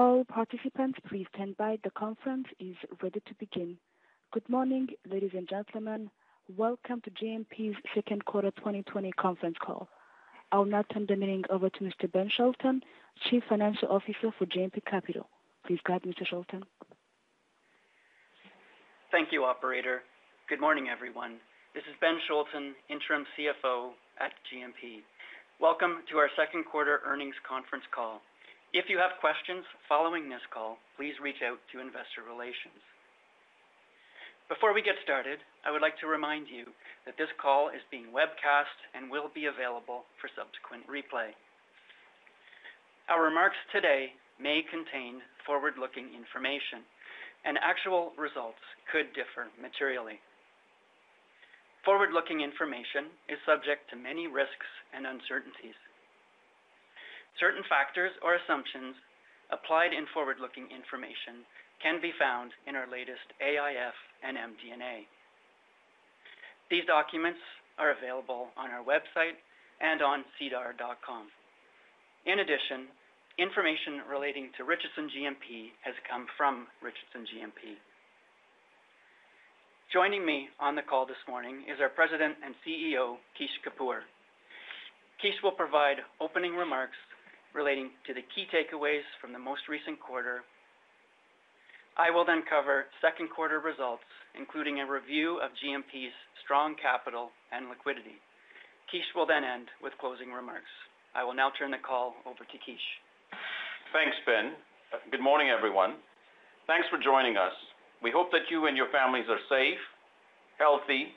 All participants, please stand by. The conference is ready to begin. Good morning, ladies and gentlemen. Welcome to GMP's second quarter 2020 conference call. I'll now turn the meeting over to Mr. Ben Shelton, Chief Financial Officer for GMP Capital. Please go ahead, Mr. Shelton. Thank you, operator. Good morning, everyone. This is Ben Shelton, Interim CFO at GMP. Welcome to our second quarter earnings conference call. If you have questions following this call, please reach out to investor relations. Before we get started, I would like to remind you that this call is being webcast and will be available for subsequent replay. Our remarks today may contain forward-looking information, and actual results could differ materially. Forward-looking information is subject to many risks and uncertainties. Certain factors or assumptions applied in forward-looking information can be found in our latest AIF and MD&A. These documents are available on our website and on sedar.com. In addition, information relating to Richardson GMP has come from Richardson GMP. Joining me on the call this morning is our President and CEO, Kish Kapoor. Kish will provide opening remarks relating to the key takeaways from the most recent quarter. I will then cover second quarter results, including a review of GMP's strong capital and liquidity. Kish will then end with closing remarks. I will now turn the call over to Kish. Thanks, Ben. Good morning, everyone. Thanks for joining us. We hope that you and your families are safe, healthy,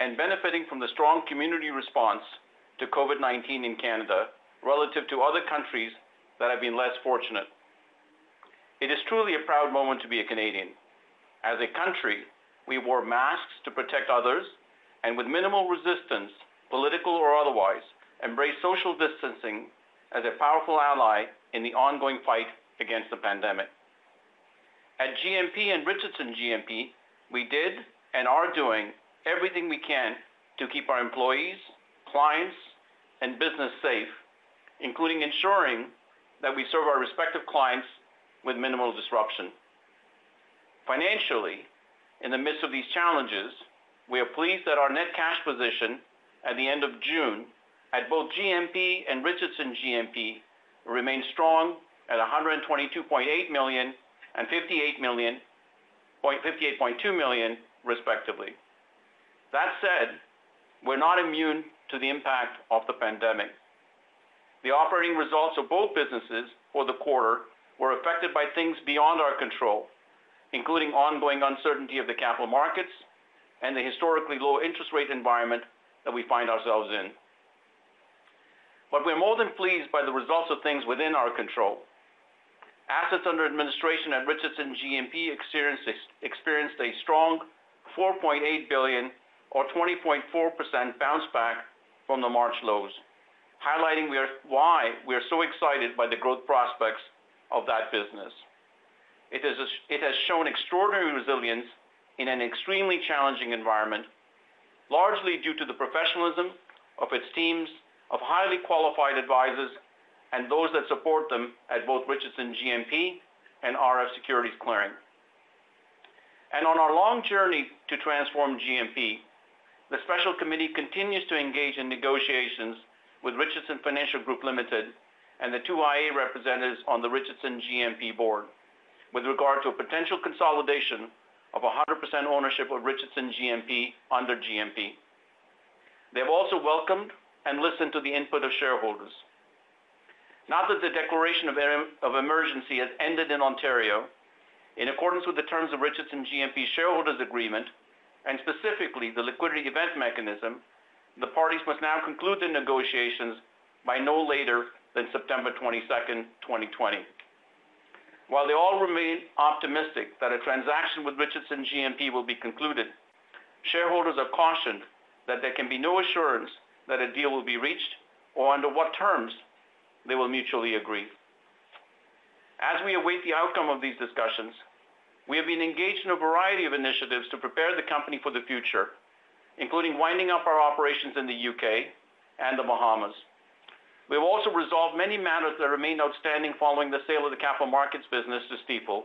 and benefiting from the strong community response to COVID-19 in Canada relative to other countries that have been less fortunate. It is truly a proud moment to be a Canadian. As a country, we wore masks to protect others, and with minimal resistance, political or otherwise, embraced social distancing as a powerful ally in the ongoing fight against the pandemic. At GMP and Richardson GMP, we did and are doing everything we can to keep our employees, clients, and business safe including ensuring that we serve our respective clients with minimal disruption. Financially, in the midst of these challenges, we are pleased that our net cash position at the end of June at both GMP and Richardson GMP remains strong at 122.8 million and 58.2 million, respectively. That said, we're not immune to the impact of the pandemic. The operating results of both businesses for the quarter were affected by things beyond our control, including ongoing uncertainty of the capital markets and the historically low interest rate environment that we find ourselves in. But we're more than pleased by the results of things within our control. Assets under administration at Richardson GMP experienced a strong 4.8 billion or 20.4% bounce back from the March lows highlighting why we are so excited by the growth prospects of that business. It has shown extraordinary resilience in an extremely challenging environment, largely due to the professionalism of its teams of highly qualified advisors and those that support them at both Richardson GMP and RF Securities Clearing. And On our long journey to transform GMP, the special committee continues to engage in negotiations with Richardson Financial Group Limited and the two IA representatives on the Richardson GMP board with regard to a potential consolidation of 100% ownership of Richardson GMP under GMP. They have also welcomed and listened to the input of shareholders. Now that the declaration of emergency has ended in Ontario, in accordance with the terms of Richardson GMP shareholders agreement, and specifically the liquidity event mechanism, the parties must now conclude the negotiations by no later than September 22, 2020. While they all remain optimistic that a transaction with Richardson GMP will be concluded, shareholders are cautioned that there can be no assurance that a deal will be reached or under what terms they will mutually agree. As we await the outcome of these discussions, we have been engaged in a variety of initiatives to prepare the company for the future, including winding up our operations in the U.K. and the Bahamas. We have also resolved many matters that remain outstanding following the sale of the capital markets business to Stifel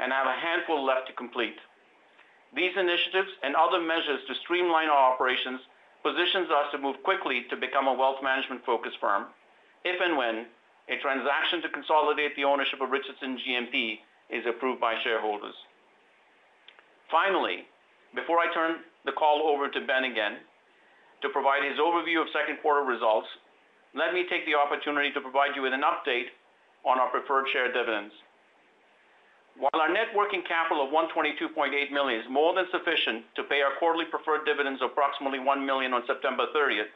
and have a handful left to complete. These initiatives and other measures to streamline our operations positions us to move quickly to become a wealth management-focused firm if and when a transaction to consolidate the ownership of Richardson GMP is approved by shareholders. Finally, before I turn the call over to Ben again to provide his overview of second quarter results, let me take the opportunity to provide you with an update on our preferred share dividends. While our net working capital of 122.8 million is more than sufficient to pay our quarterly preferred dividends of approximately 1 million on September 30th,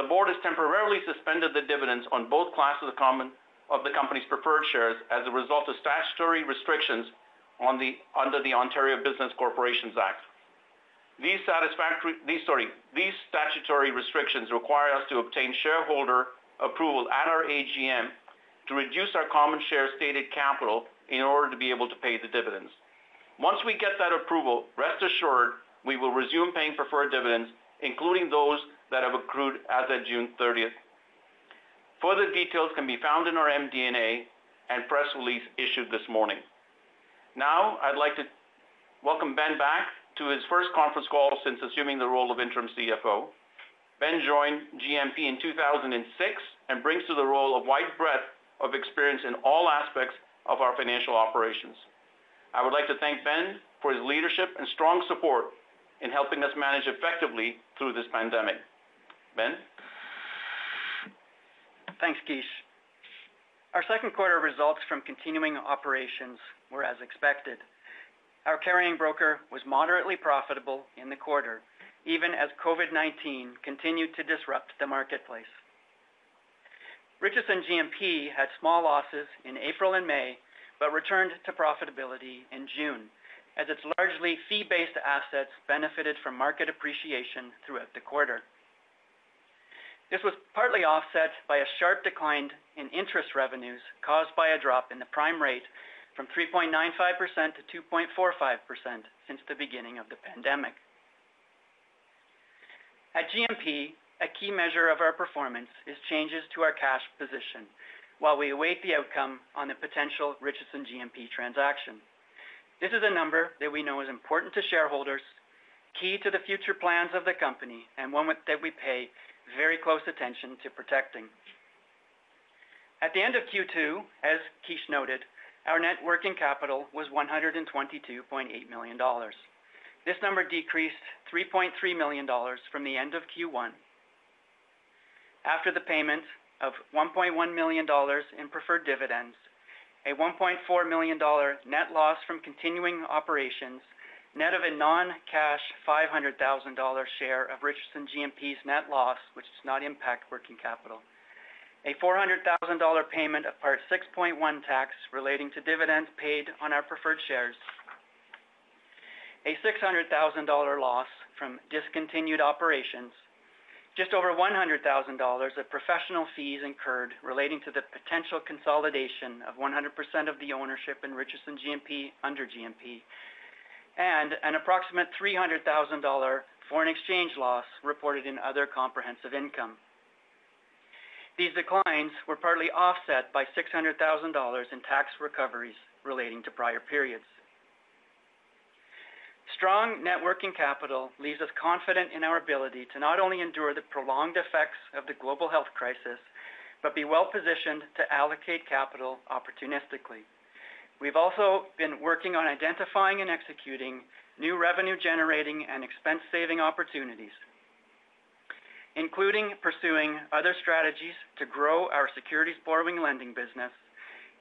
the board has temporarily suspended the dividends on both classes of common of the company's preferred shares as a result of statutory restrictions under the Ontario Business Corporations Act. These statutory restrictions require us to obtain shareholder approval at our AGM to reduce our common share stated capital in order to be able to pay the dividends. Once we get that approval, rest assured we will resume paying preferred dividends, including those that have accrued as of June 30th. Further details can be found in our MD&A and press release issued this morning. Now, I'd like to welcome Ben back to his first conference call since assuming the role of interim CFO. Ben joined GMP in 2006 and brings to the role a wide breadth of experience in all aspects of our financial operations. I would like to thank Ben for his leadership and strong support in helping us manage effectively through this pandemic. Ben? Thanks, Kish. Our second quarter results from continuing operations were as expected. Our carrying broker was moderately profitable in the quarter, even as COVID-19 continued to disrupt the marketplace. Richardson GMP had small losses in April and May, but returned to profitability in June, as its largely fee-based assets benefited from market appreciation throughout the quarter. This was partly offset by a sharp decline in interest revenues caused by a drop in the prime rate from 3.95% to 2.45% since the beginning of the pandemic. At GMP, a key measure of our performance is changes to our cash position while we await the outcome on the potential Richardson GMP transaction. This is a number that we know is important to shareholders, key to the future plans of the company, and one that we pay very close attention to protecting. At the end of Q2, as Kish noted, our net working capital was 122.8 million dollars. This number decreased 3.3 million dollars from the end of Q1. After the payment of 1.1 million dollars in preferred dividends, a 1.4 million dollar net loss from continuing operations, net of a non-cash 500,000 dollar share of Richardson GMP's net loss, which does not impact working capital, a 400,000 dollar payment of Part 6.1 tax relating to dividends paid on our preferred shares, a 600,000 dollar loss from discontinued operations, just over 100,000 dollars of professional fees incurred relating to the potential consolidation of 100% of the ownership in Richardson GMP under GMP, and an approximate 300,000 dollar foreign exchange loss reported in other comprehensive income. These declines were partly offset by 600,000 dollars in tax recoveries relating to prior periods. Strong net working capital leaves us confident in our ability to not only endure the prolonged effects of the global health crisis, but be well-positioned to allocate capital opportunistically. We've also been working on identifying and executing new revenue-generating and expense-saving opportunities, including pursuing other strategies to grow our securities borrowing lending business,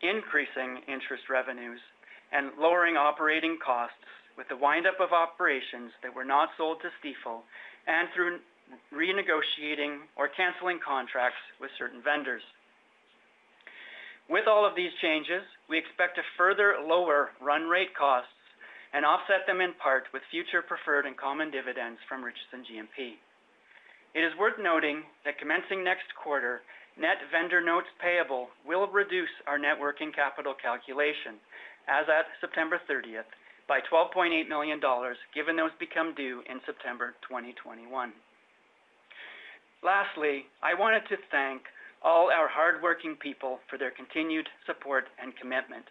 increasing interest revenues, and lowering operating costs with the wind-up of operations that were not sold to Stifel, and through renegotiating or canceling contracts with certain vendors. With all of these changes, we expect to further lower run rate costs and offset them in part with future preferred and common dividends from Richardson GMP. It is worth noting that commencing next quarter, net vendor notes payable will reduce our net working capital calculation as at September 30th by $12.8 million, given those become due in September 2021. Lastly, I wanted to thank all our hardworking people for their continued support and commitment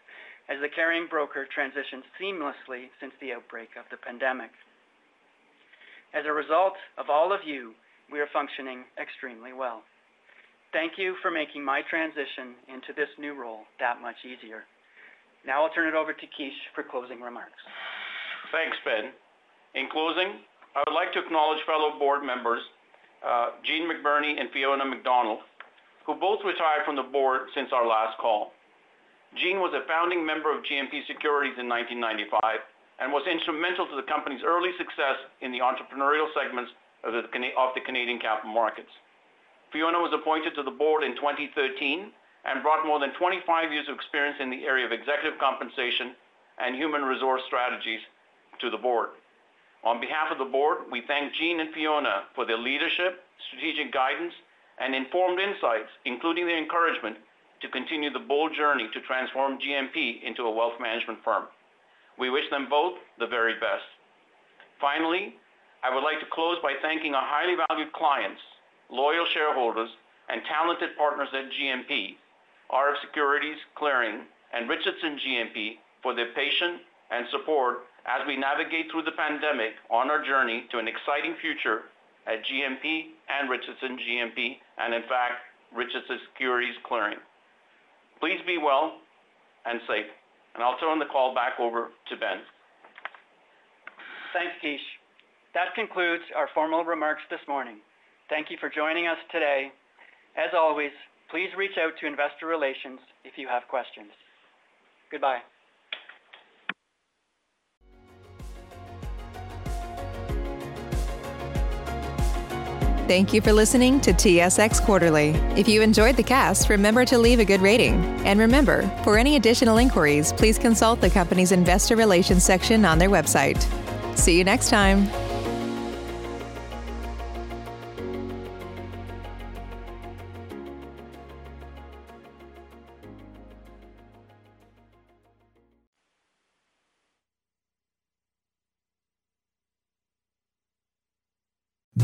as the carrying broker transitioned seamlessly since the outbreak of the pandemic. As a result of all of you, we are functioning extremely well. Thank you for making my transition into this new role that much easier. Now I'll turn it over to Kish for closing remarks. Thanks, Ben. In closing, I would like to acknowledge fellow board members, uh, Gene McBurney and Fiona McDonald, who both retired from the board since our last call. Jean was a founding member of GMP Securities in 1995 and was instrumental to the company's early success in the entrepreneurial segments of the, Canadian capital markets. Fiona was appointed to the board in 2013 and brought more than 25 years of experience in the area of executive compensation and human resource strategies to the board. On behalf of the board, we thank Gene and Fiona for their leadership, strategic guidance, and informed insights, including their encouragement to continue the bold journey to transform GMP into a wealth management firm. We wish them both the very best. Finally, I would like to close by thanking our highly valued clients, loyal shareholders, and talented partners at GMP, RF Securities Clearing, and Richardson GMP for their patience and support as we navigate through the pandemic on our journey to an exciting future at GMP and Richardson GMP, and in fact, Richardson Securities Clearing. Please be well and safe. And I'll turn the call back over to Ben. Thanks, Kish. That concludes our formal remarks this morning. Thank you for joining us today. As always, please reach out to Investor Relations if you have questions. Goodbye. Thank you for listening to TSX Quarterly. If you enjoyed the cast, remember to leave a good rating. And remember, for any additional inquiries, please consult the company's investor relations section on their website. See you next time.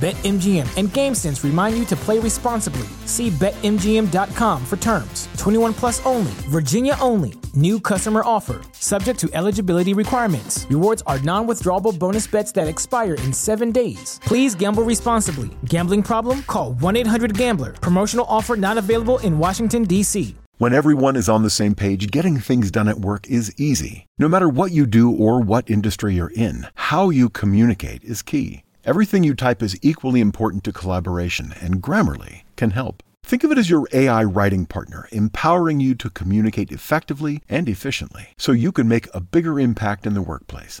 BetMGM and GameSense remind you to play responsibly. See BetMGM.com for terms. 21 plus only, Virginia only. New customer offer. Subject to eligibility requirements. Rewards are non withdrawable bonus bets that expire in seven days. Please gamble responsibly. Gambling problem? Call 1 800 Gambler. Promotional offer not available in Washington, D.C. When everyone is on the same page, getting things done at work is easy. No matter what you do or what industry you're in, how you communicate is key. Everything you type is equally important to collaboration, and Grammarly can help. Think of it as your AI writing partner, empowering you to communicate effectively and efficiently so you can make a bigger impact in the workplace.